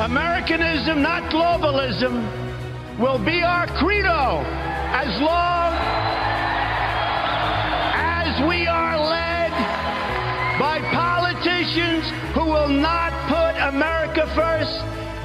Americanism, not globalism, will be our credo as long as we are led by politicians who will not put America first,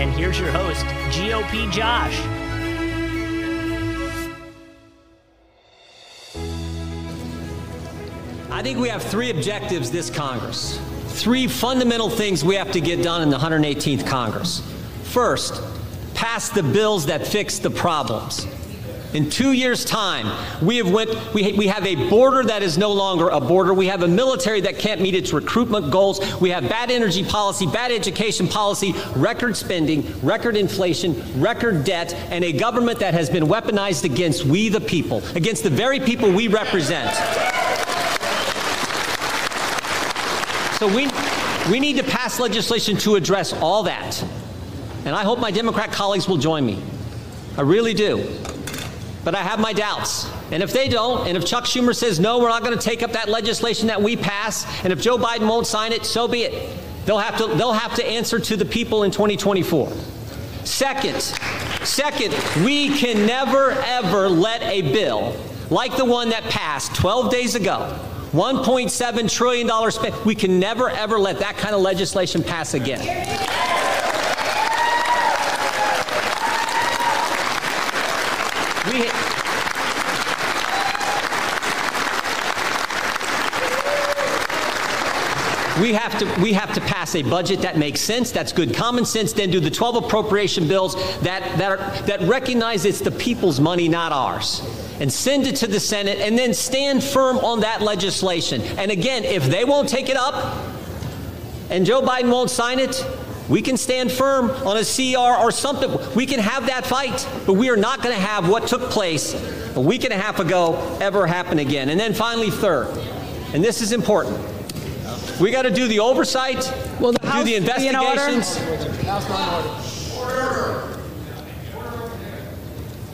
And here's your host, GOP Josh. I think we have three objectives this Congress. Three fundamental things we have to get done in the 118th Congress. First, pass the bills that fix the problems. In two years' time, we have went. We, we have a border that is no longer a border. We have a military that can't meet its recruitment goals. We have bad energy policy, bad education policy, record spending, record inflation, record debt, and a government that has been weaponized against we the people, against the very people we represent. So we, we need to pass legislation to address all that. And I hope my Democrat colleagues will join me. I really do. But I have my doubts. And if they don't, and if Chuck Schumer says, no, we're not going to take up that legislation that we pass, and if Joe Biden won't sign it, so be it. They'll have to, they'll have to answer to the people in 2024. Second, second, we can never, ever let a bill like the one that passed 12 days ago $1.7 trillion spent. We can never, ever let that kind of legislation pass again. We, we have to we have to pass a budget that makes sense that's good common sense then do the 12 appropriation bills that that are, that recognize it's the people's money not ours and send it to the senate and then stand firm on that legislation and again if they won't take it up and joe biden won't sign it we can stand firm on a CR or something. We can have that fight, but we are not going to have what took place a week and a half ago ever happen again. And then finally, third, and this is important. We got to do the oversight, Will the do House the be in order? investigations.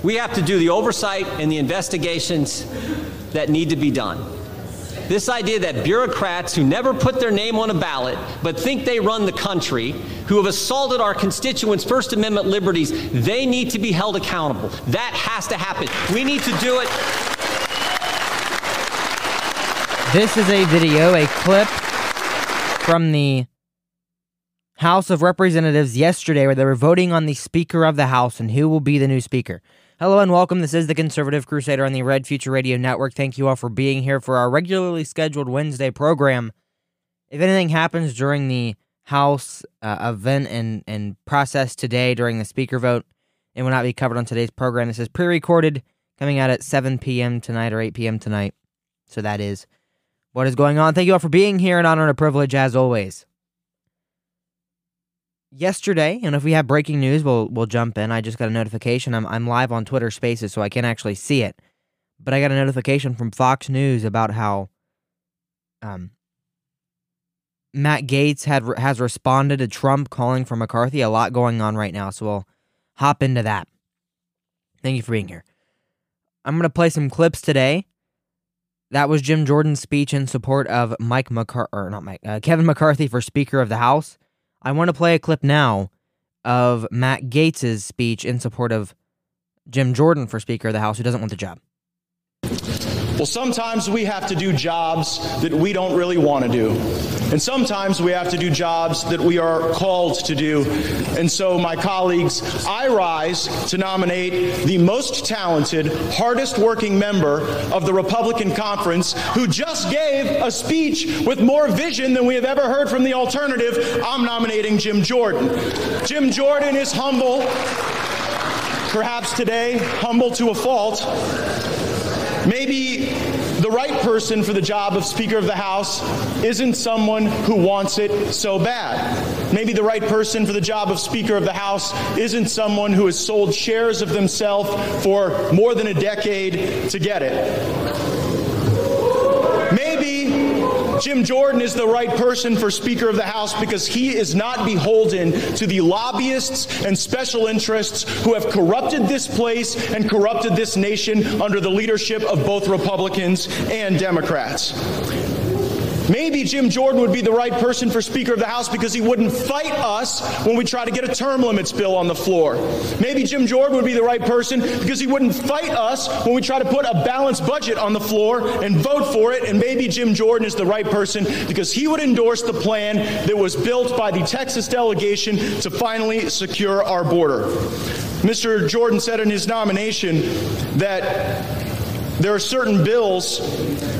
We have to do the oversight and the investigations that need to be done. This idea that bureaucrats who never put their name on a ballot but think they run the country, who have assaulted our constituents' First Amendment liberties, they need to be held accountable. That has to happen. We need to do it. This is a video, a clip from the House of Representatives yesterday where they were voting on the Speaker of the House and who will be the new Speaker. Hello and welcome. This is the Conservative Crusader on the Red Future Radio Network. Thank you all for being here for our regularly scheduled Wednesday program. If anything happens during the House uh, event and, and process today during the Speaker vote, it will not be covered on today's program. This is pre recorded, coming out at 7 p.m. tonight or 8 p.m. tonight. So that is what is going on. Thank you all for being here. An honor and a privilege as always. Yesterday, and if we have breaking news, we'll we'll jump in. I just got a notification. I'm I'm live on Twitter Spaces, so I can't actually see it. But I got a notification from Fox News about how Um, Matt Gaetz had has responded to Trump calling for McCarthy. A lot going on right now, so we'll hop into that. Thank you for being here. I'm to play some clips today. That was Jim Jordan's speech in support of Mike McCarthy, or not Mike, uh, Kevin McCarthy for Speaker of the House. I want to play a clip now of Matt Gaetz's speech in support of Jim Jordan for Speaker of the House, who doesn't want the job. Well, sometimes we have to do jobs that we don't really want to do. And sometimes we have to do jobs that we are called to do. And so, my colleagues, I rise to nominate the most talented, hardest working member of the Republican conference who just gave a speech with more vision than we have ever heard from the alternative. I'm nominating Jim Jordan. Jim Jordan is humble, perhaps today, humble to a fault. Maybe the right person for the job of Speaker of the House isn't someone who wants it so bad. Maybe the right person for the job of Speaker of the House isn't someone who has sold shares of themselves for more than a decade to get it. Jim Jordan is the right person for Speaker of the House because he is not beholden to the lobbyists and special interests who have corrupted this place and corrupted this nation under the leadership of both Republicans and Democrats. Maybe Jim Jordan would be the right person for Speaker of the House because he wouldn't fight us when we try to get a term limits bill on the floor. Maybe Jim Jordan would be the right person because he wouldn't fight us when we try to put a balanced budget on the floor and vote for it. And maybe Jim Jordan is the right person because he would endorse the plan that was built by the Texas delegation to finally secure our border. Mr. Jordan said in his nomination that there are certain bills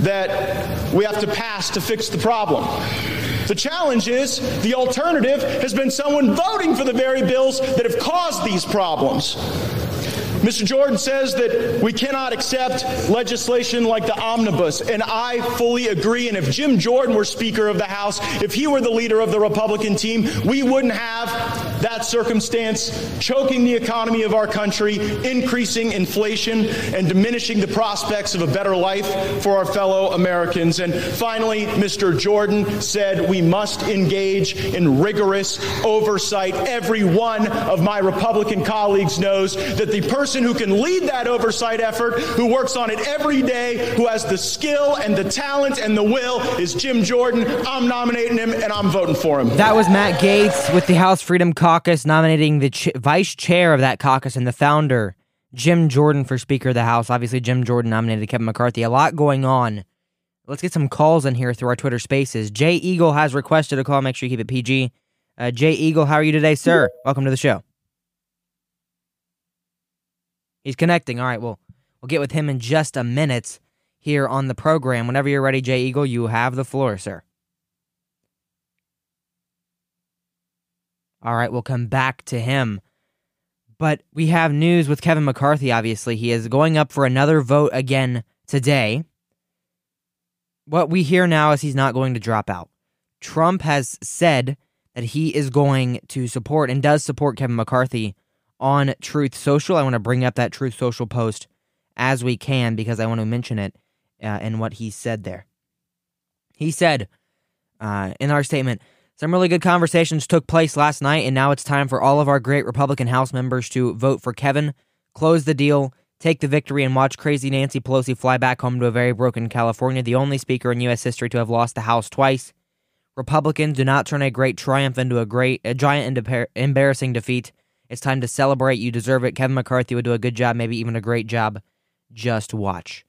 that we have to pass to fix the problem. The challenge is the alternative has been someone voting for the very bills that have caused these problems. Mr. Jordan says that we cannot accept legislation like the omnibus, and I fully agree. And if Jim Jordan were Speaker of the House, if he were the leader of the Republican team, we wouldn't have that circumstance choking the economy of our country, increasing inflation, and diminishing the prospects of a better life for our fellow Americans. And finally, Mr. Jordan said we must engage in rigorous oversight. Every one of my Republican colleagues knows that the person person who can lead that oversight effort, who works on it every day, who has the skill and the talent and the will, is Jim Jordan. I'm nominating him and I'm voting for him. That was Matt Gaetz with the House Freedom Caucus nominating the ch- vice chair of that caucus and the founder, Jim Jordan, for Speaker of the House. Obviously, Jim Jordan nominated Kevin McCarthy. A lot going on. Let's get some calls in here through our Twitter spaces. Jay Eagle has requested a call. Make sure you keep it PG. Uh, Jay Eagle, how are you today, sir? Welcome to the show. He's connecting. All right, well, we'll get with him in just a minute here on the program. Whenever you're ready, Jay Eagle, you have the floor, sir. All right, we'll come back to him. But we have news with Kevin McCarthy, obviously. He is going up for another vote again today. What we hear now is he's not going to drop out. Trump has said that he is going to support and does support Kevin McCarthy on Truth Social. I want to bring up that Truth Social post as we can because I want to mention it uh, and what he said there. He said uh, in our statement, some really good conversations took place last night, and now it's time for all of our great Republican House members to vote for Kevin, close the deal, take the victory, and watch crazy Nancy Pelosi fly back home to a very broken California, the only speaker in U.S. history to have lost the House twice. Republicans do not turn a great triumph into a great, a giant, embarrassing defeat. It's time to celebrate. You deserve it. Kevin McCarthy would do a good job, maybe even a great job. Just watch.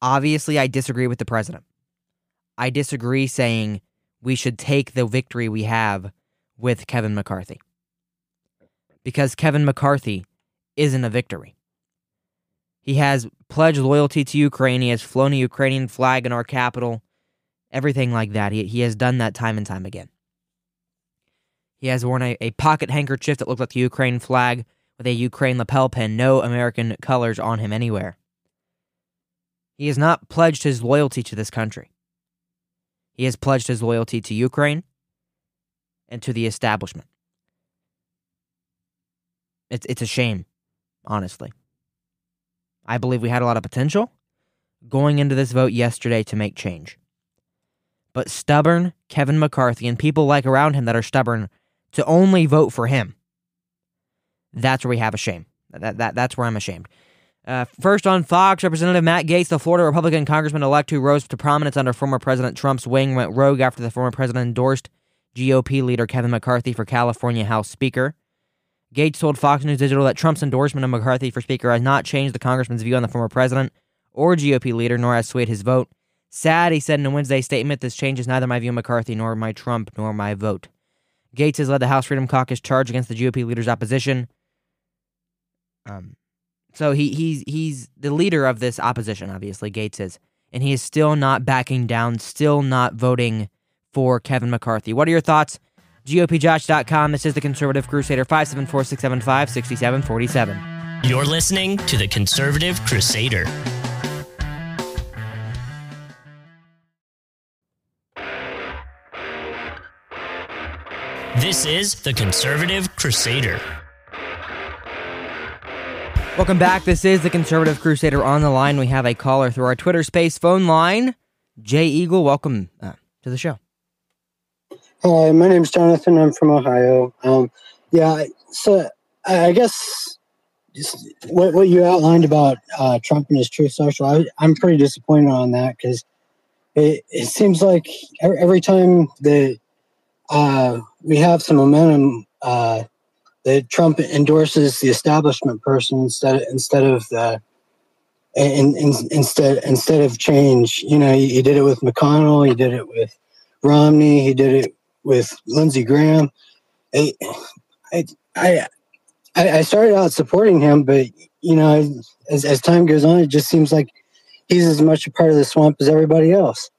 Obviously, I disagree with the president. I disagree saying we should take the victory we have with Kevin McCarthy. Because Kevin McCarthy isn't a victory. He has pledged loyalty to Ukraine. He has flown a Ukrainian flag in our capital, everything like that. He, he has done that time and time again. He has worn a, a pocket handkerchief that looked like the Ukraine flag with a Ukraine lapel pin, no American colors on him anywhere. He has not pledged his loyalty to this country. He has pledged his loyalty to Ukraine and to the establishment. It's, it's a shame, honestly. I believe we had a lot of potential going into this vote yesterday to make change. but stubborn Kevin McCarthy and people like around him that are stubborn to only vote for him. That's where we have a shame. That, that, that's where I'm ashamed. Uh, first on Fox, Representative Matt Gaetz, the Florida Republican congressman elect who rose to prominence under former President Trump's wing, went rogue after the former president endorsed GOP leader Kevin McCarthy for California House Speaker. Gaetz told Fox News Digital that Trump's endorsement of McCarthy for Speaker has not changed the congressman's view on the former president or GOP leader, nor has swayed his vote. Sad, he said in a Wednesday statement, this changes neither my view of McCarthy nor my Trump nor my vote. Gaetz has led the House Freedom Caucus charge against the GOP leader's opposition. Um, so he he's he's the leader of this opposition, obviously, Gaetz is, and he is still not backing down, still not voting for Kevin McCarthy. What are your thoughts? GOPJosh.com. This is the Conservative Crusader 574 675 6747. You're listening to the Conservative Crusader. This is the Conservative Crusader. Welcome back. This is the Conservative Crusader on the line. We have a caller through our Twitter space phone line. Jay Eagle, welcome uh, to the show. Hi, my name's Jonathan. I'm from Ohio. Um, yeah, so I guess what what you outlined about uh, Trump and his Truth Social, I, am pretty disappointed on that because it, it seems like every time that uh, we have some momentum, uh, that Trump endorses the establishment person instead of, instead of the in, in, instead instead of change. You know, he, he did it with McConnell. He did it with Romney. He did it with Lindsey Graham. I, I, I, I started out supporting him, but you know, as, as time goes on, it just seems like he's as much a part of the swamp as everybody else.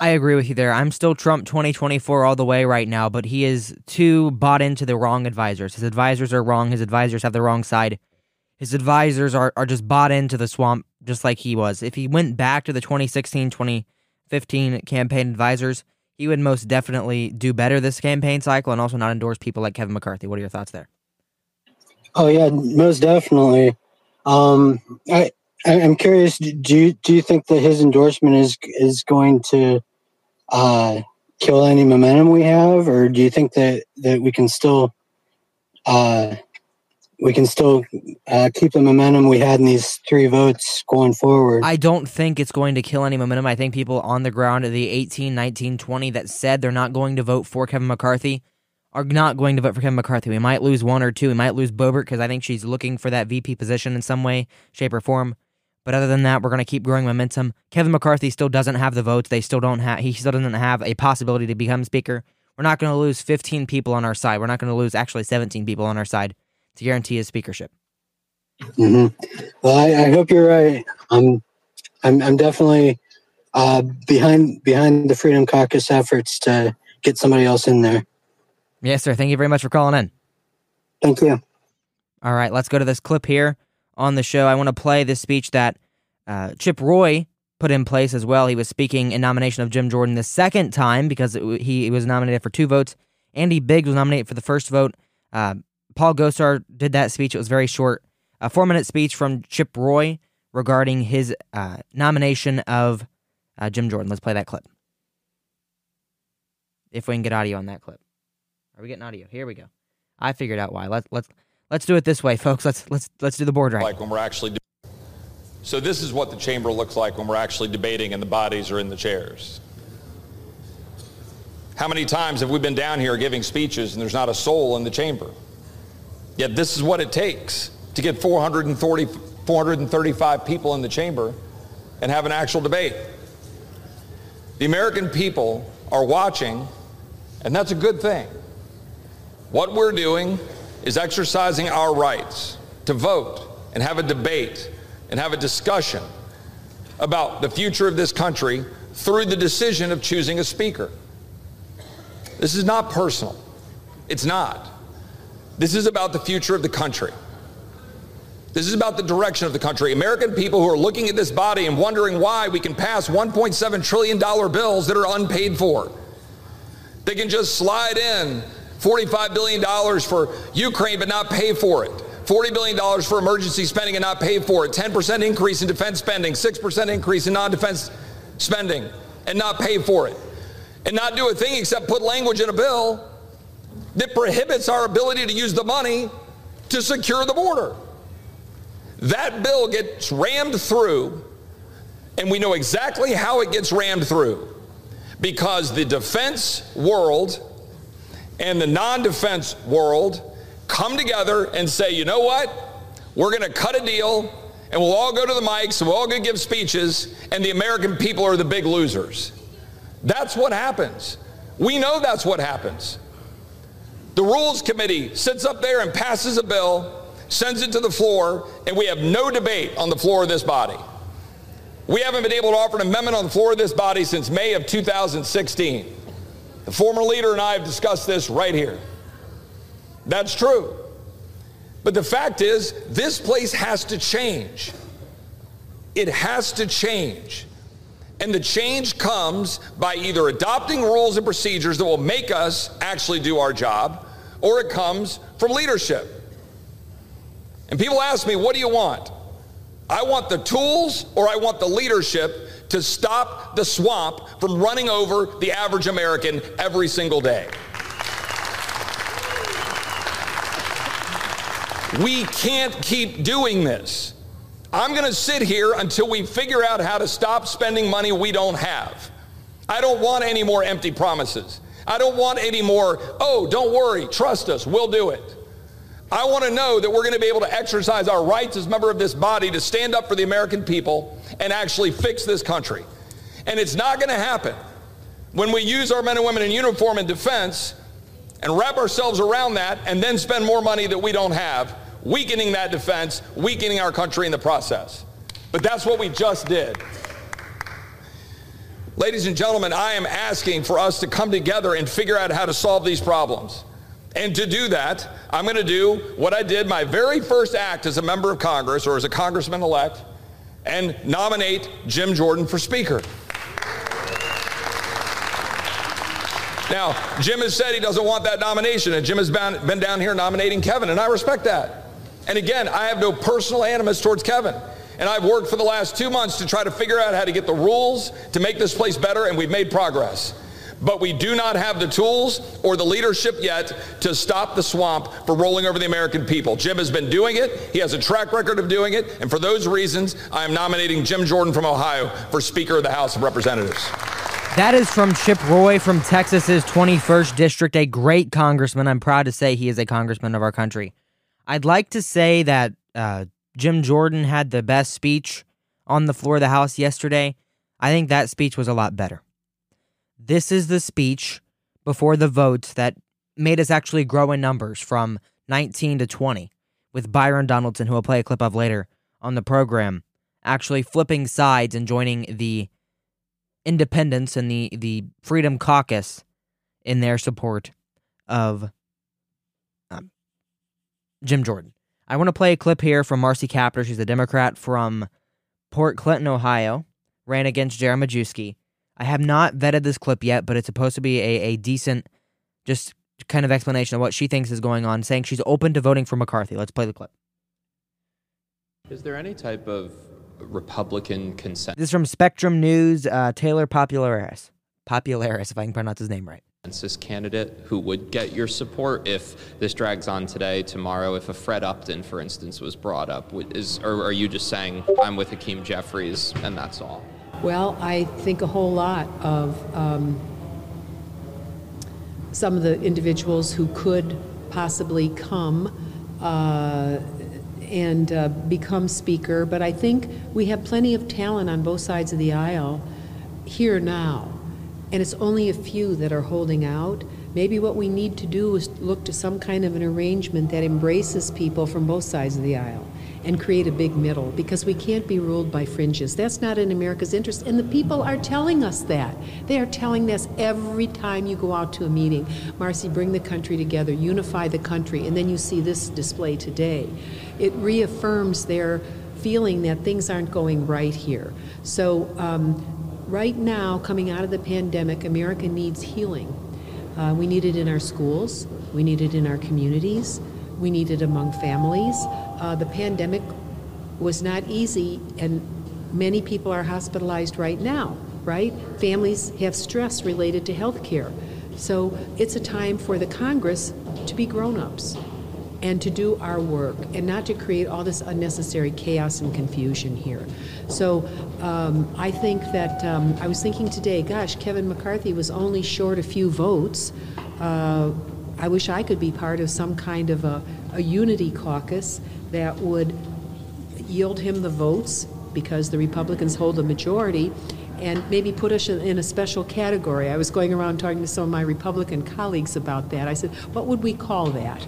I agree with you there. I'm still Trump 2024 all the way right now, but he is too bought into the wrong advisors. His advisors are wrong. His advisors have the wrong side. His advisors are, are just bought into the swamp just like he was. If he went back to the 2016 2015 campaign advisors, he would most definitely do better this campaign cycle and also not endorse people like Kevin McCarthy. What are your thoughts there? Oh yeah, most definitely. Um, I I'm curious. Do you do you think that his endorsement is is going to uh, kill any momentum we have, or do you think that that we can still uh, we can still uh, keep the momentum we had in these three votes going forward. I don't think it's going to kill any momentum. I think people on the ground at the 18, 19, 20 that said they're not going to vote for Kevin McCarthy are not going to vote for Kevin McCarthy. We might lose one or two. We might lose Boebert because I think she's looking for that VP position in some way, shape, or form. But other than that, we're going to keep growing momentum. Kevin McCarthy still doesn't have the votes. They still don't have. He still doesn't have a possibility to become speaker. We're not going to lose 15 people on our side. We're not going to lose actually 17 people on our side to guarantee his speakership. Mm-hmm. Well, I, I, hope you're right. I'm, I'm, I'm definitely uh, behind behind the Freedom Caucus efforts to get somebody else in there. Yes, sir. Thank you very much for calling in. Thank you. All right, let's go to this clip here on the show. I want to play this speech that uh, Chip Roy put in place as well. He was speaking in nomination of Jim Jordan the second time because it, he, he, was nominated for two votes. Andy Biggs was nominated for the first vote. Uh, Paul Gosar did that speech. It was very short, a four minute speech from Chip Roy regarding his uh, nomination of uh, Jim Jordan. Let's play that clip. If we can get audio on that clip. Are we getting audio? Here we go. I figured out why. Let's let's let's do it this way, folks. Let's let's let's do the board right. Like when we're actually. so this is what the chamber looks like when we're actually debating and the bodies are in the chairs. How many times have we been down here giving speeches and there's not a soul in the chamber? Yet this is what it takes to get 440, 435 people in the chamber and have an actual debate. The American people are watching, and that's a good thing. What we're doing is exercising our rights to vote and have a debate and have a discussion about the future of this country through the decision of choosing a speaker. This is not personal. It's not. This is about the future of the country. This is about the direction of the country. American people who are looking at this body and wondering why we can pass $1.7 trillion bills that are unpaid for. They can just slide in $45 billion for Ukraine but not pay for it. $40 billion for emergency spending and not pay for it. 10% increase in defense spending, 6% increase in non defense spending and not pay for it. and not do a thing except put language in a bill that prohibits our ability to use the money to secure the border. That bill gets rammed through, and we know exactly how it gets rammed through because the defense world and the non defense world come together and say, you know what? We're going to cut a deal and we'll all go to the mics and we'll all go give speeches, and the American people are the big losers. That's what happens. We know that's what happens. The Rules Committee sits up there and passes a bill, sends it to the floor, and we have no debate on the floor of this body. We haven't been able to offer an amendment on the floor of this body since May of 2016. The former leader and I have discussed this right here. That's true. But the fact is, this place has to change. It has to change. And the change comes by either adopting rules and procedures that will make us actually do our job, or it comes from leadership. And people ask me, what do you want? I want the tools or I want the leadership to stop the swamp from running over the average American every single day. We can't keep doing this. I'm going to sit here until we figure out how to stop spending money we don't have. I don't want any more empty promises. I don't want any more, oh, don't worry, trust us, we'll do it. I want to know that we're going to be able to exercise our rights as member of this body to stand up for the American people and actually fix this country. And it's not going to happen when we use our men and women in uniform in defense and wrap ourselves around that and then spend more money that we don't have, weakening that defense, weakening our country in the process. But that's what we just did. Ladies and gentlemen, I am asking for us to come together and figure out how to solve these problems. And to do that, I'm going to do what I did my very first act as a member of Congress or as a congressman elect and nominate Jim Jordan for Speaker. Now, Jim has said he doesn't want that nomination, and Jim has been, been down here nominating Kevin, and I respect that. And again, I have no personal animus towards Kevin. And I've worked for the last two months to try to figure out how to get the rules to make this place better, and we've made progress but we do not have the tools or the leadership yet to stop the swamp from rolling over the American people. Jim has been doing it. He has a track record of doing it. And for those reasons, I am nominating Jim Jordan from Ohio for Speaker of the House of Representatives. That is from Chip Roy from Texas's 21st District, a great congressman. I'm proud to say he is a congressman of our country. I'd like to say that uh, Jim Jordan had the best speech on the floor of the House yesterday. I think that speech was a lot better. This is the speech before the votes that made us actually grow in numbers from 19 to 20, with Byron Donaldson, who we'll play a clip of later on the program, actually flipping sides and joining the independents and the, the Freedom Caucus in their support of um, Jim Jordan. I want to play a clip here from Marcy Kaptur. She's a Democrat from Port Clinton, Ohio, ran against Jerry Majewski I have not vetted this clip yet, but it's supposed to be a, a decent, just kind of explanation of what she thinks is going on, saying she's open to voting for McCarthy. Let's play the clip. Is there any type of Republican consent? This is from Spectrum News, uh, Taylor Popularis. Popularis, if I can pronounce his name right. Consensus candidate who would get your support if this drags on today, tomorrow, if a Fred Upton, for instance, was brought up? Is, or are you just saying, I'm with Hakeem Jeffries and that's all? Well, I think a whole lot of um, some of the individuals who could possibly come uh, and uh, become speaker, but I think we have plenty of talent on both sides of the aisle here now, and it's only a few that are holding out. Maybe what we need to do is look to some kind of an arrangement that embraces people from both sides of the aisle and create a big middle because we can't be ruled by fringes. That's not in America's interest. And the people are telling us that. They are telling us every time you go out to a meeting, Marcy, bring the country together, unify the country. And then you see this display today. It reaffirms their feeling that things aren't going right here. So, um, right now, coming out of the pandemic, America needs healing. Uh, we need it in our schools, we need it in our communities, we need it among families. Uh, the pandemic was not easy, and many people are hospitalized right now right? Families have stress related to health care. So it's a time for the Congress to be grown ups and to do our work and not to create all this unnecessary chaos and confusion here. So um, I think that um, I was thinking today, gosh, Kevin McCarthy was only short a few votes. Uh, I wish I could be part of some kind of a, a unity caucus that would yield him the votes because the Republicans hold the majority and maybe put us in a special category. I was going around talking to some of my Republican colleagues about that. I said, what would we call that?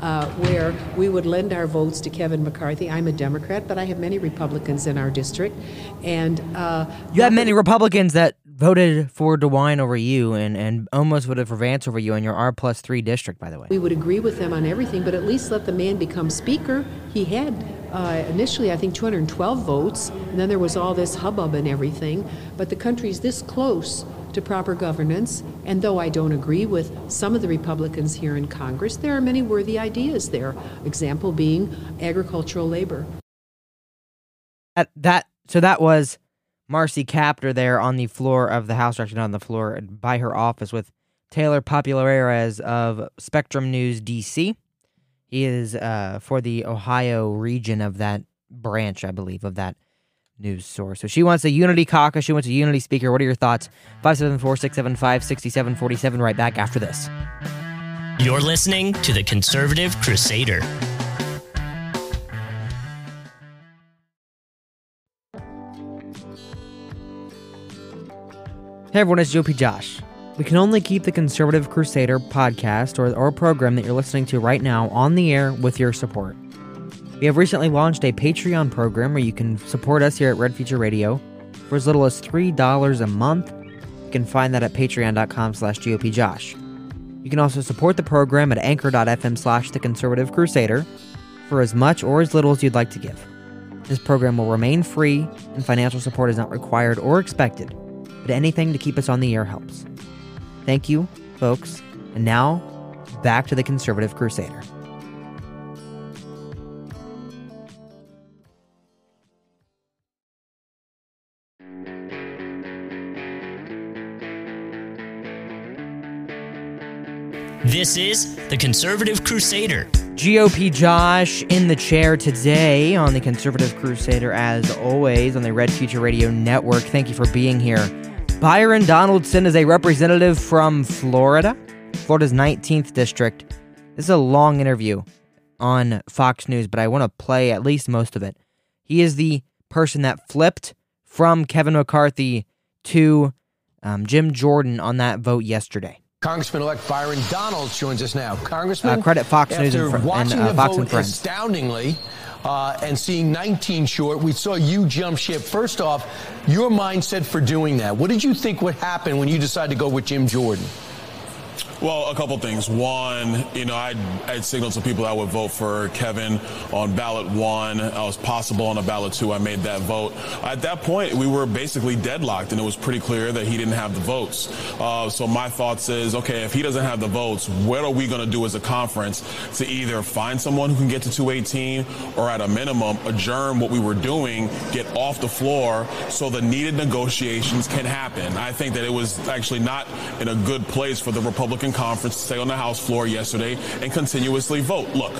Uh, where we would lend our votes to Kevin McCarthy. I'm a Democrat, but I have many Republicans in our district. And uh, you have many Republicans that voted for DeWine over you and, and almost voted for Vance over you in your R plus three district, by the way. We would agree with them on everything, but at least let the man become speaker. He had uh, initially, I think, 212 votes, and then there was all this hubbub and everything. But the country's this close to proper governance, and though I don't agree with some of the Republicans here in Congress, there are many worthy ideas there. Example being agricultural labor. That, that so that was Marcy Kaptur there on the floor of the House, actually not on the floor, by her office with Taylor Populares of Spectrum News DC. He is uh, for the Ohio region of that branch, I believe, of that news source. So she wants a unity caucus. She wants a unity speaker. What are your thoughts? 574 675 6747. Right back after this. You're listening to the Conservative Crusader. Hey everyone, it's GOP Josh. We can only keep the Conservative Crusader podcast or, or program that you're listening to right now on the air with your support. We have recently launched a Patreon program where you can support us here at Red Future Radio for as little as $3 a month. You can find that at patreon.com slash GOPJosh. You can also support the program at anchor.fm slash the conservative crusader for as much or as little as you'd like to give. This program will remain free and financial support is not required or expected but anything to keep us on the air helps. Thank you, folks. And now, back to the Conservative Crusader. This is the Conservative Crusader. GOP Josh in the chair today on the Conservative Crusader, as always, on the Red Future Radio Network. Thank you for being here. Byron Donaldson is a representative from Florida, Florida's 19th district. This is a long interview on Fox News, but I want to play at least most of it. He is the person that flipped from Kevin McCarthy to um, Jim Jordan on that vote yesterday. Congressman-elect Byron Donalds joins us now. Congressman, uh, credit Fox News and, fr- watching and uh, the Fox and Friends. Astoundingly, uh, and seeing 19 short, we saw you jump ship. First off, your mindset for doing that. What did you think would happen when you decided to go with Jim Jordan? Well, a couple things. One, you know, I'd, I'd signaled to people I would vote for Kevin on ballot one. I was possible on a ballot two. I made that vote. At that point, we were basically deadlocked, and it was pretty clear that he didn't have the votes. Uh, so my thoughts is, okay, if he doesn't have the votes, what are we going to do as a conference to either find someone who can get to 218 or at a minimum adjourn what we were doing, get off the floor so the needed negotiations can happen. I think that it was actually not in a good place for the Republican conference to stay on the House floor yesterday and continuously vote. Look,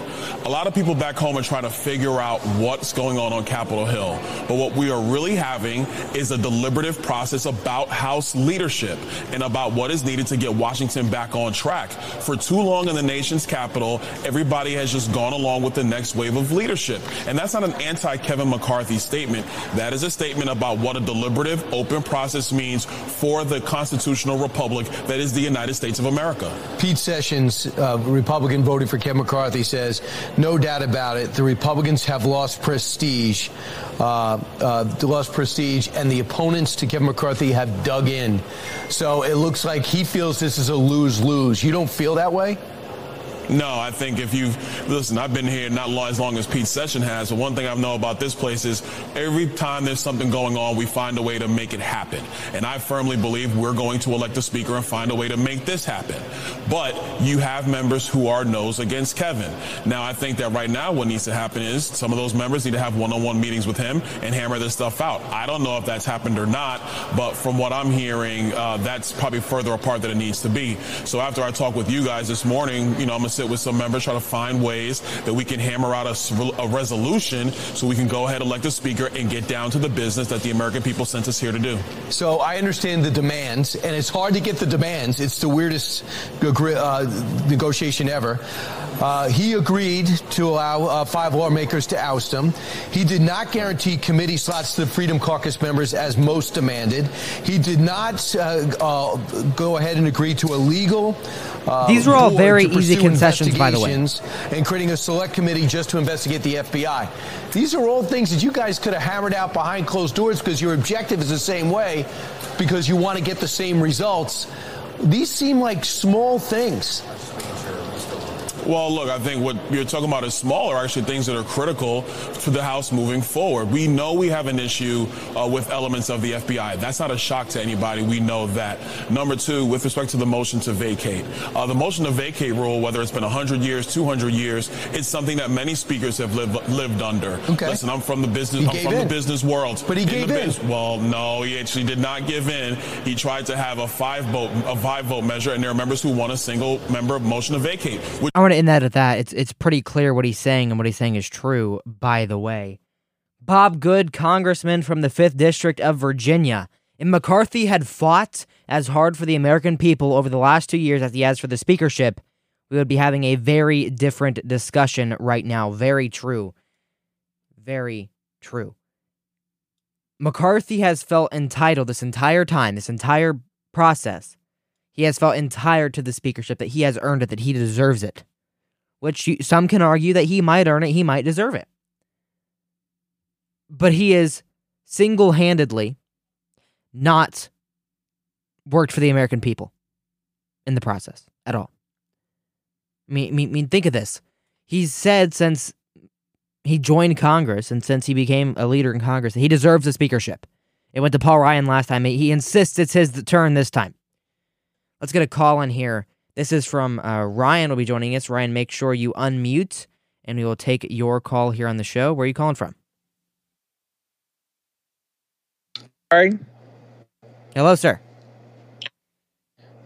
a lot of people back home are trying to figure out what's going on on Capitol Hill. But what we are really having is a deliberative process about House leadership and about what is needed to get Washington back on track. For too long in the nation's capital, everybody has just gone along with the next wave of leadership. And that's not an anti Kevin McCarthy statement. That is a statement about what a deliberative, open process means for the constitutional republic that is the United States of America. Pete Sessions, uh, Republican voting for Kevin McCarthy, says, no doubt about it, the Republicans have lost prestige, uh, uh, lost prestige, and the opponents to Kevin McCarthy have dug in. So it looks like he feels this is a lose-lose. You don't feel that way? No, I think if you've listen, I've been here not as long as Pete Session has. But one thing I know about this place is every time there's something going on, we find a way to make it happen. And I firmly believe we're going to elect a speaker and find a way to make this happen. But you have members who are no's against Kevin. Now, I think that right now what needs to happen is some of those members need to have one-on-one meetings with him and hammer this stuff out. I don't know if that's happened or not, but from what I'm hearing, uh, that's probably further apart than it needs to be. So after I talk with you guys this morning, you know, I'm gonna sit with some members, try to find ways that we can hammer out a, a resolution so we can go ahead, elect a speaker, and get down to the business that the American people sent us here to do. So I understand the demands, and it's hard to get the demands. It's the weirdest uh, negotiation ever. Uh, he agreed to allow uh, five lawmakers to oust him. He did not guarantee committee slots to the Freedom Caucus members as most demanded. He did not uh, uh go ahead and agree to a legal. Uh, These were all very easy concessions, by the way. And creating a select committee just to investigate the FBI. These are all things that you guys could have hammered out behind closed doors because your objective is the same way, because you want to get the same results. These seem like small things. Well, look, I think what you're talking about is small are actually things that are critical to the House moving forward. We know we have an issue uh, with elements of the FBI. That's not a shock to anybody. We know that. Number two, with respect to the motion to vacate, uh, the motion to vacate rule, whether it's been 100 years, 200 years, it's something that many speakers have lived, lived under. Okay. Listen, I'm from the business. He I'm from in. the business world. But he in gave in. Biz- well, no, he actually did not give in. He tried to have a five vote, a five vote measure, and there are members who want a single member motion to vacate. Which- I want to end that at that. It's it's pretty clear what he's saying and what he's saying is true, by the way. Bob Good, congressman from the 5th District of Virginia. If McCarthy had fought as hard for the American people over the last two years as he has for the speakership, we would be having a very different discussion right now. Very true. Very true. McCarthy has felt entitled this entire time, this entire process. He has felt entitled to the speakership, that he has earned it, that he deserves it which you, some can argue that he might earn it, he might deserve it. But he is single handedly not worked for the American people in the process at all. I mean, I mean, think of this. He's said since he joined Congress and since he became a leader in Congress, he deserves a speakership. It went to Paul Ryan last time. He insists it's his turn this time. Let's get a call in here this is from uh, Ryan, will be joining us. Ryan, make sure you unmute, and we will take your call here on the show. Where are you calling from? Sorry. Hello, sir.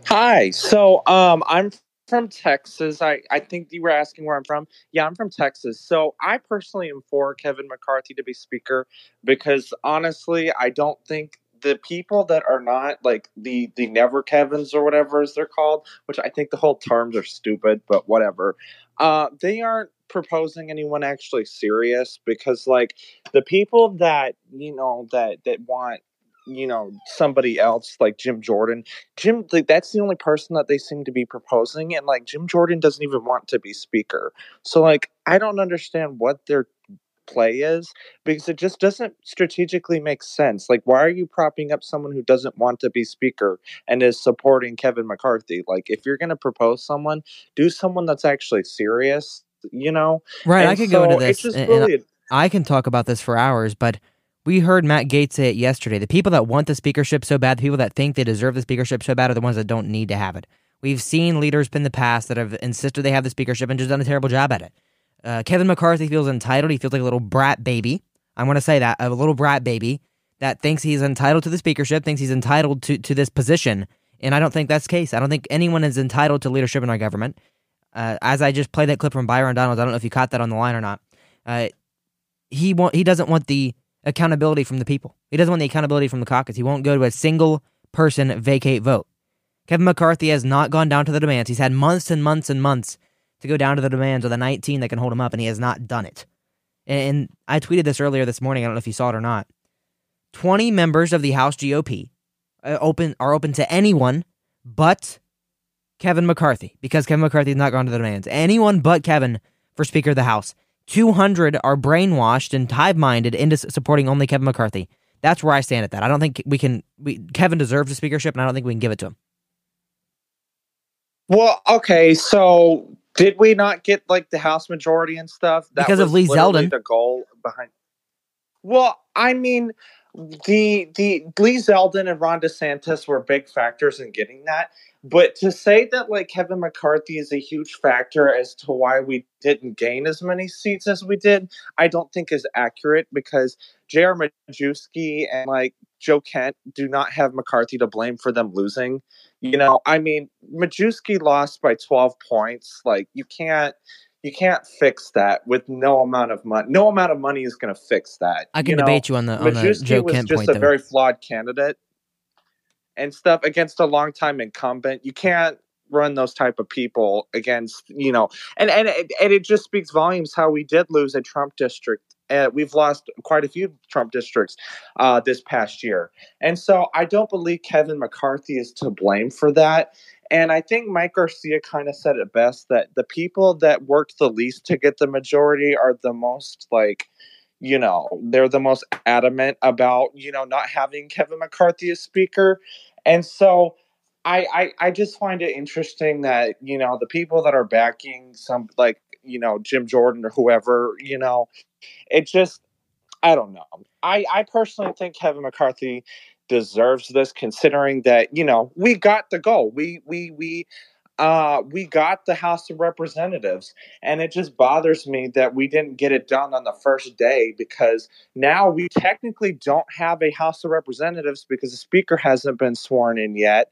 Hi. So, um, I'm from Texas. I, I think you were asking where I'm from. Yeah, I'm from Texas. So I personally am for Kevin McCarthy to be speaker because honestly, I don't think the people that are not like the the never Kevins or whatever as they're called, which I think the whole terms are stupid, but whatever. Uh, they aren't proposing anyone actually serious because like the people that you know that that want you know somebody else like Jim Jordan. Jim like that's the only person that they seem to be proposing and like Jim Jordan doesn't even want to be speaker. So like I don't understand what they're play is because it just doesn't strategically make sense. Like, why are you propping up someone who doesn't want to be speaker and is supporting Kevin McCarthy? Like, if you're going to propose someone, do someone that's actually serious, you know? Right. And I could so go into this. And, really and I can talk about this for hours, but we heard Matt Gaetz say it yesterday. The people that want the speakership so bad, the people that think they deserve the speakership so bad, are the ones that don't need to have it. We've seen leaders in the past that have insisted they have the speakership and just done a terrible job at it. Uh, Kevin McCarthy feels entitled. He feels like a little brat baby. I want to say that a little brat baby that thinks he's entitled to the speakership, thinks he's entitled to, to this position. And I don't think that's the case. I don't think anyone is entitled to leadership in our government. Uh, as I just played that clip from Byron Donalds, I don't know if you caught that on the line or not. Uh, he want, he doesn't want the accountability from the people. He doesn't want the accountability from the caucus. He won't go to a single person vacate vote. Kevin McCarthy has not gone down to the demands. He's had months and months and months to go down to the demands of the 19 that can hold him up, and he has not done it. And I tweeted this earlier this morning. I don't know if you saw it or not. 20 members of the House GOP uh, open are open to anyone but Kevin McCarthy because Kevin McCarthy has not gone to the demands. Anyone but Kevin for Speaker of the House. 200 are brainwashed and hive-minded into supporting only Kevin McCarthy. That's where I stand at that. I don't think we can. We, Kevin deserves a speakership, and I don't think we can give it to him. Well, okay, so Did we not get like the House majority and stuff? That Because of Lee Zeldin. The goal behind. Well, I mean, the the Lee Zeldin and Ron DeSantis were big factors in getting that. But to say that like Kevin McCarthy is a huge factor as to why we didn't gain as many seats as we did, I don't think is accurate because J.R. Majewski and like Joe Kent do not have McCarthy to blame for them losing. You know, I mean, Majewski lost by 12 points. Like you can't you can't fix that with no amount of money. No amount of money is going to fix that. I can know? debate you on the- on the Joe was Kent just point, a though. very flawed candidate and stuff against a longtime incumbent. You can't run those type of people against you know and and it, and it just speaks volumes how we did lose a Trump district. Uh, we've lost quite a few Trump districts uh, this past year, and so I don't believe Kevin McCarthy is to blame for that. And I think Mike Garcia kind of said it best that the people that worked the least to get the majority are the most like you know they're the most adamant about you know not having Kevin McCarthy as speaker. And so I, I I just find it interesting that you know the people that are backing some like you know Jim Jordan or whoever you know it just I don't know. I I personally think Kevin McCarthy deserves this considering that you know we got the goal. We we we uh, we got the House of Representatives, and it just bothers me that we didn't get it done on the first day because now we technically don't have a House of Representatives because the Speaker hasn't been sworn in yet,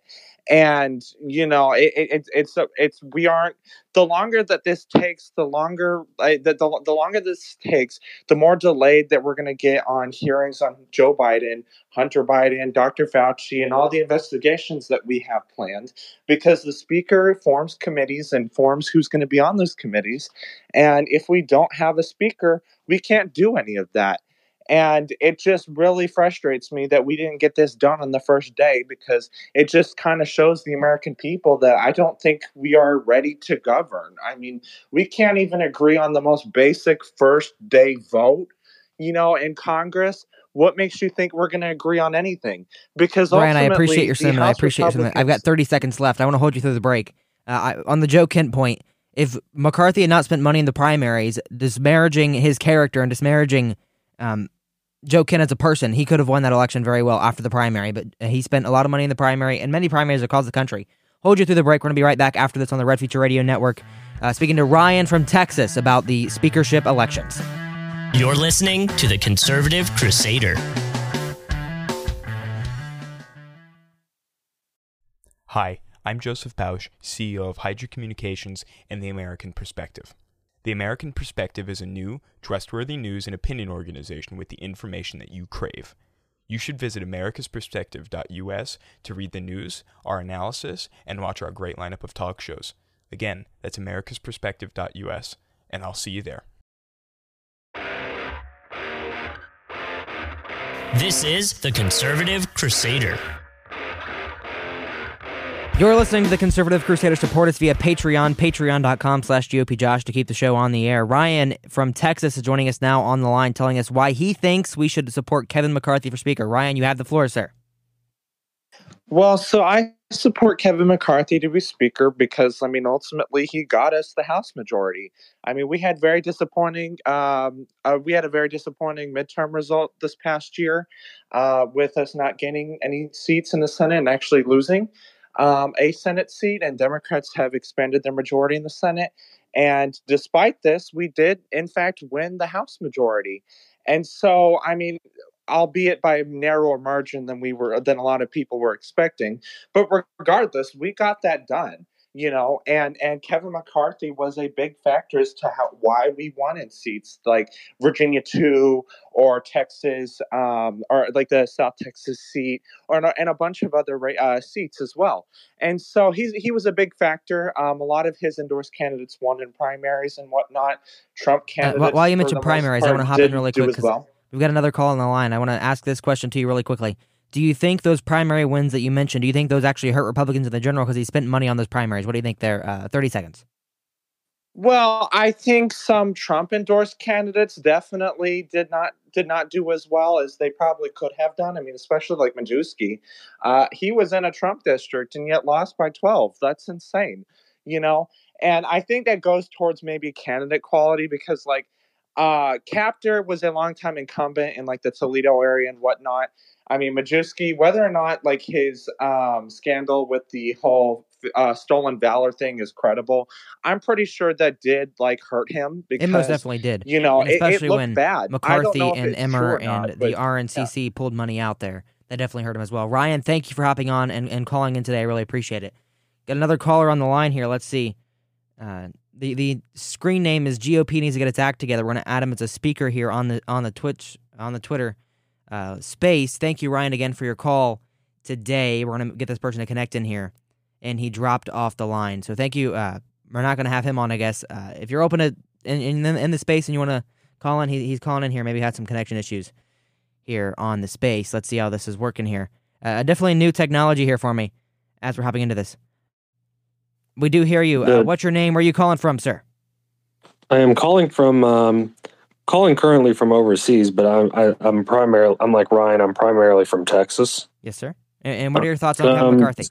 and you know it, it, it's it's it's we aren't. The longer that this takes, the longer uh, the, the the longer this takes, the more delayed that we're going to get on hearings on Joe Biden, Hunter Biden, Dr. Fauci, and all the investigations that we have planned because the speaker forms committees and forms who's going to be on those committees. And if we don't have a speaker, we can't do any of that. And it just really frustrates me that we didn't get this done on the first day because it just kind of shows the American people that I don't think we are ready to govern. I mean, we can't even agree on the most basic first day vote, you know, in Congress. What makes you think we're going to agree on anything? Because Brian, I appreciate your sentiment. I appreciate your sentiment. I've got 30 seconds left. I want to hold you through the break. Uh, I, on the Joe Kent point, if McCarthy had not spent money in the primaries, disparaging his character and disparaging um, Joe Kent as a person, he could have won that election very well after the primary. But he spent a lot of money in the primary and many primaries across the country. Hold you through the break. We're going to be right back after this on the Red Future Radio Network, uh, speaking to Ryan from Texas about the speakership elections. You're listening to the Conservative Crusader. Hi, I'm Joseph Bausch, CEO of Hydra Communications and The American Perspective. The American Perspective is a new, trustworthy news and opinion organization with the information that you crave. You should visit americasperspective.us to read the news, our analysis, and watch our great lineup of talk shows. Again, that's americasperspective.us, and I'll see you there. This is the Conservative Crusader. You're listening to the Conservative Crusader. Support us via Patreon, patreon.com slash GOPJosh to keep the show on the air. Ryan from Texas is joining us now on the line, telling us why he thinks we should support Kevin McCarthy for Speaker. Ryan, you have the floor, sir. Well, so I support Kevin McCarthy to be Speaker because, I mean, ultimately he got us the House majority. I mean, we had very disappointing, um, uh, we had a very disappointing midterm result this past year uh, with us not gaining any seats in the Senate and actually losing um, a Senate seat, and Democrats have expanded their majority in the Senate. And despite this, we did, in fact, win the House majority. And so, I mean, albeit by a narrower margin than we were than a lot of people were expecting, but regardless, we got that done. You know, and and Kevin McCarthy was a big factor as to how why we in seats like Virginia two or Texas, um, or like the South Texas seat, or and a bunch of other uh, seats as well. And so he's he was a big factor. Um, a lot of his endorsed candidates won in primaries and whatnot. Trump Uh, candidates. wh- while you mentioned primaries, I want to hop in really quick because well. we've got another call on the line. I want to ask this question to you really quickly. Do you think those primary wins that you mentioned, do you think those actually hurt Republicans in the general because he spent money on those primaries? What do you think there? Uh, 30 seconds. Well, I think some Trump endorsed candidates definitely did not did not do as well as they probably could have done. I mean, especially like Majewski, uh, he was in a Trump district and yet lost by twelve. That's insane, you know. And I think that goes towards maybe candidate quality because like uh Kaptur was a long time incumbent in like the Toledo area and whatnot. I mean, Majewski, whether or not like his um, scandal with the whole uh, stolen valor thing is credible, I'm pretty sure that did like hurt him because it most definitely did. You know, And especially it looked when bad. McCarthy and Emmer or and not, the but- RNCC pulled money out there. That definitely hurt him as well. Ryan, thank you for hopping on and, and calling in today. I really appreciate it. Got another caller on the line here. Let's see. Uh, the the screen name is GOP needs to get its act together. We're gonna add him as a speaker here on the on the Twitch on the Twitter uh, space. Thank you, Ryan, again for your call today. We're gonna get this person to connect in here, and he dropped off the line. So thank you. Uh, we're not gonna have him on, I guess. Uh, if you're open to in in, the- in the space and you want to call in, he, he's calling in here. Maybe had some connection issues here on the space. Let's see how this is working here. Uh, definitely new technology here for me as we're hopping into this. We do hear you. Uh, what's your name? Where are you calling from, sir? I am calling from um, calling currently from overseas, but I'm I, I'm primarily I'm like Ryan. I'm primarily from Texas. Yes, sir. And, and what are your thoughts on Kevin Um, McCarthy?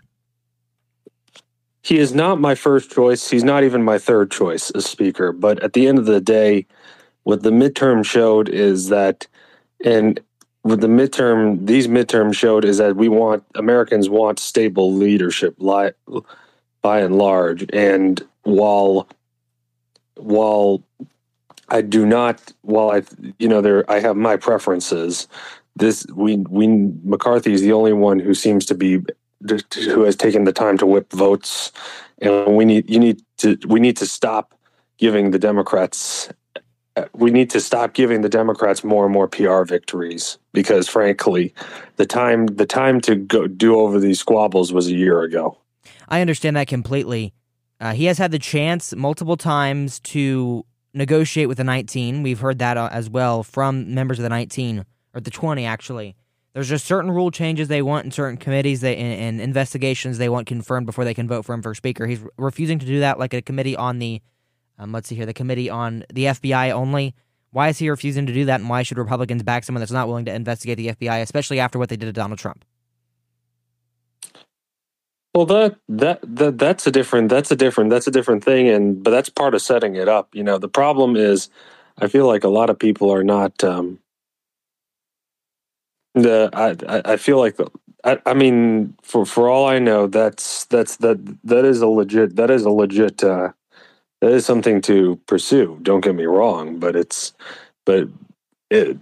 He is not my first choice. He's not even my third choice as speaker. But at the end of the day, what the midterm showed is that, and what the midterm these midterms showed is that we want Americans want stable leadership, li- by and large. And while while I do not, while I you know there I have my preferences. This we we McCarthy is the only one who seems to be who has taken the time to whip votes, and we need you need to we need to stop giving the Democrats uh, we need to stop giving the Democrats more and more PR victories because frankly, the time the time to go do over these squabbles was a year ago. I understand that completely. Uh, he has had the chance multiple times to negotiate with the 19. We've heard that uh, as well from members of the 19 or the 20 actually. There's just certain rule changes they want in certain committees they, and, and investigations they want confirmed before they can vote for him for speaker. He's refusing to do that, like a committee on the, um, let's see here, the committee on the FBI only. Why is he refusing to do that, and why should Republicans back someone that's not willing to investigate the FBI, especially after what they did to Donald Trump? Well, that that that that's a different that's a different that's a different thing, and but that's part of setting it up. You know, the problem is, I feel like a lot of people are not. Um, the I I- feel like I, I mean for for all I know, that's that's that that is a legit that is a legit uh, that is something to pursue. Don't get me wrong, but it's but it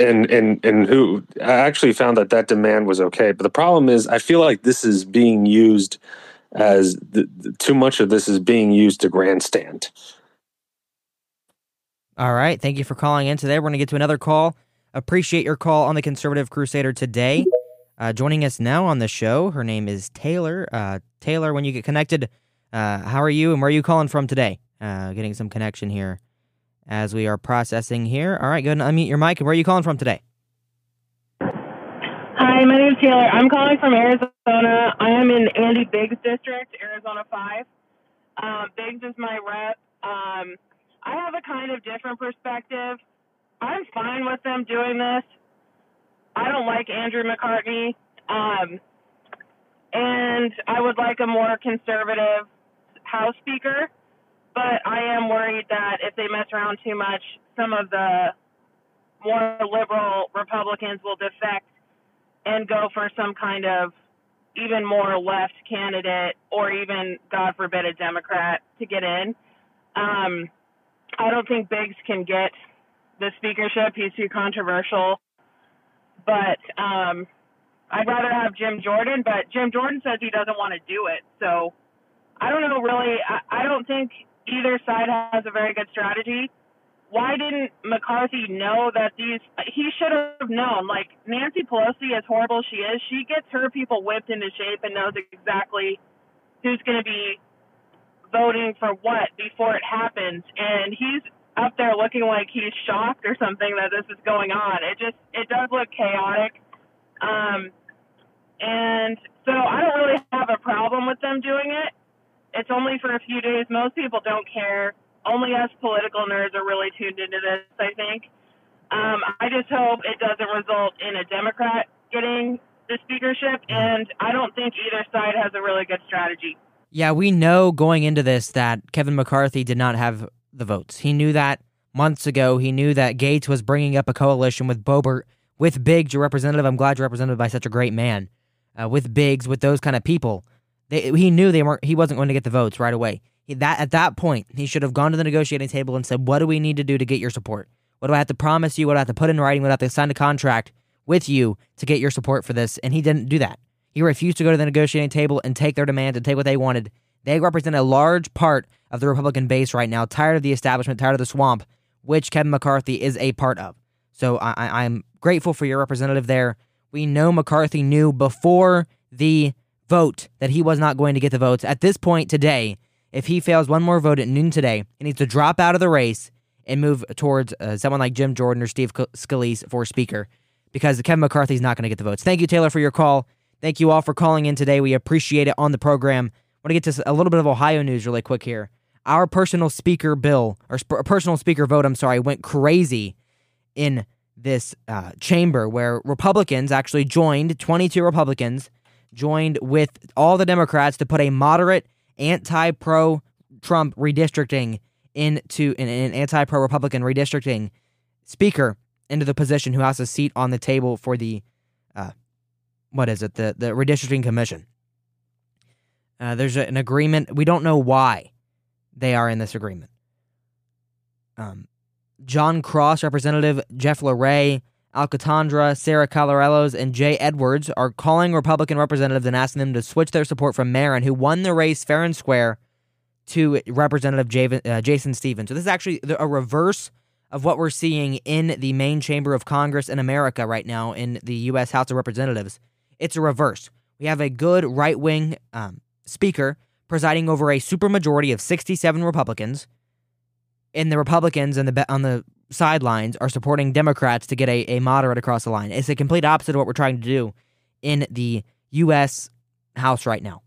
and and and who I actually found that that demand was okay. But the problem is, I feel like this is being used as the, the- too much of this is being used to grandstand. All right. Thank you for calling in today. We're going to get to another call. Appreciate your call on the Conservative Crusader today. Uh, joining us now on the show, her name is Taylor. Uh, Taylor, when you get connected, uh, how are you and where are you calling from today? Uh, getting some connection here as we are processing here. All right, go ahead and unmute your mic. Where are you calling from today? Hi, my name is Taylor. I'm calling from Arizona. I am in Andy Biggs district, Arizona 5. Um, Biggs is my rep. Um, I have a kind of different perspective. I'm fine with them doing this. I don't like Andrew McCartney. Um, and I would like a more conservative House Speaker. But I am worried that if they mess around too much, some of the more liberal Republicans will defect and go for some kind of even more left candidate or even, God forbid, a Democrat to get in. Um, I don't think Biggs can get the speakership. He's too controversial. But um, I'd rather have Jim Jordan, but Jim Jordan says he doesn't want to do it. So I don't know really. I, I don't think either side has a very good strategy. Why didn't McCarthy know that these? He should have known. Like Nancy Pelosi, as horrible she is, she gets her people whipped into shape and knows exactly who's going to be voting for what before it happens. And he's up there looking like he's shocked or something that this is going on. It just it does look chaotic. Um, and so I don't really have a problem with them doing it. It's only for a few days. Most people don't care. Only us political nerds are really tuned into this, I think. Um, I just hope it doesn't result in a Democrat getting the speakership, and I don't think either side has a really good strategy. Yeah, we know going into this that Kevin McCarthy did not have the votes. He knew that months ago. He knew that Gaetz was bringing up a coalition with Boebert, with Biggs, your representative. I'm glad you're represented by such a great man. Uh, with Biggs, with those kind of people, they, he knew they weren't. He wasn't going to get the votes right away. He, that at that point, he should have gone to the negotiating table and said, "What do we need to do to get your support? What do I have to promise you? What do I have to put in writing? What do I have to sign a contract with you to get your support for this?" And he didn't do that. He refused to go to the negotiating table and take their demands and take what they wanted. They represent a large part of the Republican base right now, tired of the establishment, tired of the swamp, which Kevin McCarthy is a part of. So I, I'm grateful for your representative there. We know McCarthy knew before the vote that he was not going to get the votes. At this point today, if he fails one more vote at noon today, he needs to drop out of the race and move towards uh, someone like Jim Jordan or Steve Scalise for Speaker because Kevin McCarthy is not going to get the votes. Thank you, Taylor, for your call. Thank you all for calling in today. We appreciate it on the program. I want to get to a little bit of Ohio news really quick here. Our personal speaker bill, or sp- personal speaker vote, I'm sorry, went crazy in this uh, chamber where Republicans actually joined, 22 Republicans joined with all the Democrats to put a moderate anti pro Trump redistricting into an, an anti pro Republican redistricting speaker into the position who has a seat on the table for the uh, what is it the the redistricting commission. Uh, there's a, an agreement. We don't know why they are in this agreement. Um, Jon Cross, Representative Jeff LaRe, Alcatandra, Sara Carruthers, and Jay Edwards are calling Republican representatives and asking them to switch their support from Merrin, who won the race fair and square, to Representative uh, Jason Stephens. So this is actually a reverse of what we're seeing in the main chamber of Congress in America right now in the U.S. House of Representatives. It's a reverse. We have a good right wing um, speaker presiding over a supermajority of 67 Republicans, and the Republicans and the on the sidelines are supporting Democrats to get a, a moderate across the line. It's a complete opposite of what we're trying to do in the U.S. House right now.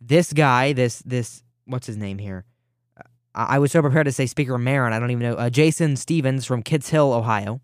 This guy, this this what's his name here? I, I was so prepared to say Speaker Merrin. I don't even know. Uh, Jason Stephens from Kitts Hill, Ohio.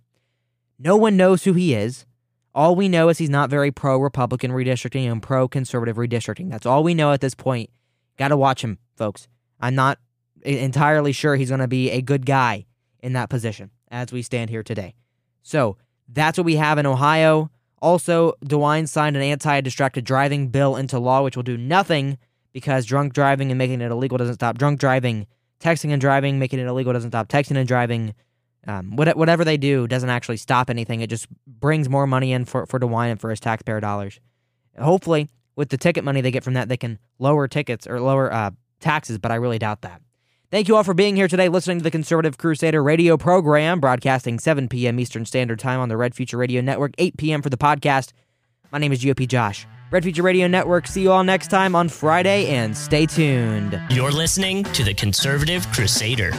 No one knows who he is. All we know is he's not very pro Republican redistricting and pro conservative redistricting. That's all we know at this point. Got to watch him, folks. I'm not entirely sure he's going to be a good guy in that position as we stand here today. So that's what we have in Ohio. Also, DeWine signed an anti distracted driving bill into law, which will do nothing because drunk driving and making it illegal doesn't stop drunk driving. Texting and driving, making it illegal doesn't stop texting and driving. Um, whatever they do doesn't actually stop anything. It just brings more money in for, for DeWine and for his taxpayer dollars. Hopefully, with the ticket money they get from that, they can lower tickets or lower uh, taxes, but I really doubt that. Thank you all for being here today, listening to the Conservative Crusader radio program, broadcasting 7 p.m. Eastern Standard Time on the Red Future Radio Network, 8 p.m. for the podcast. My name is GOP Josh. Red Future Radio Network. See you all next time on Friday, and stay tuned. You're listening to the Conservative Crusader.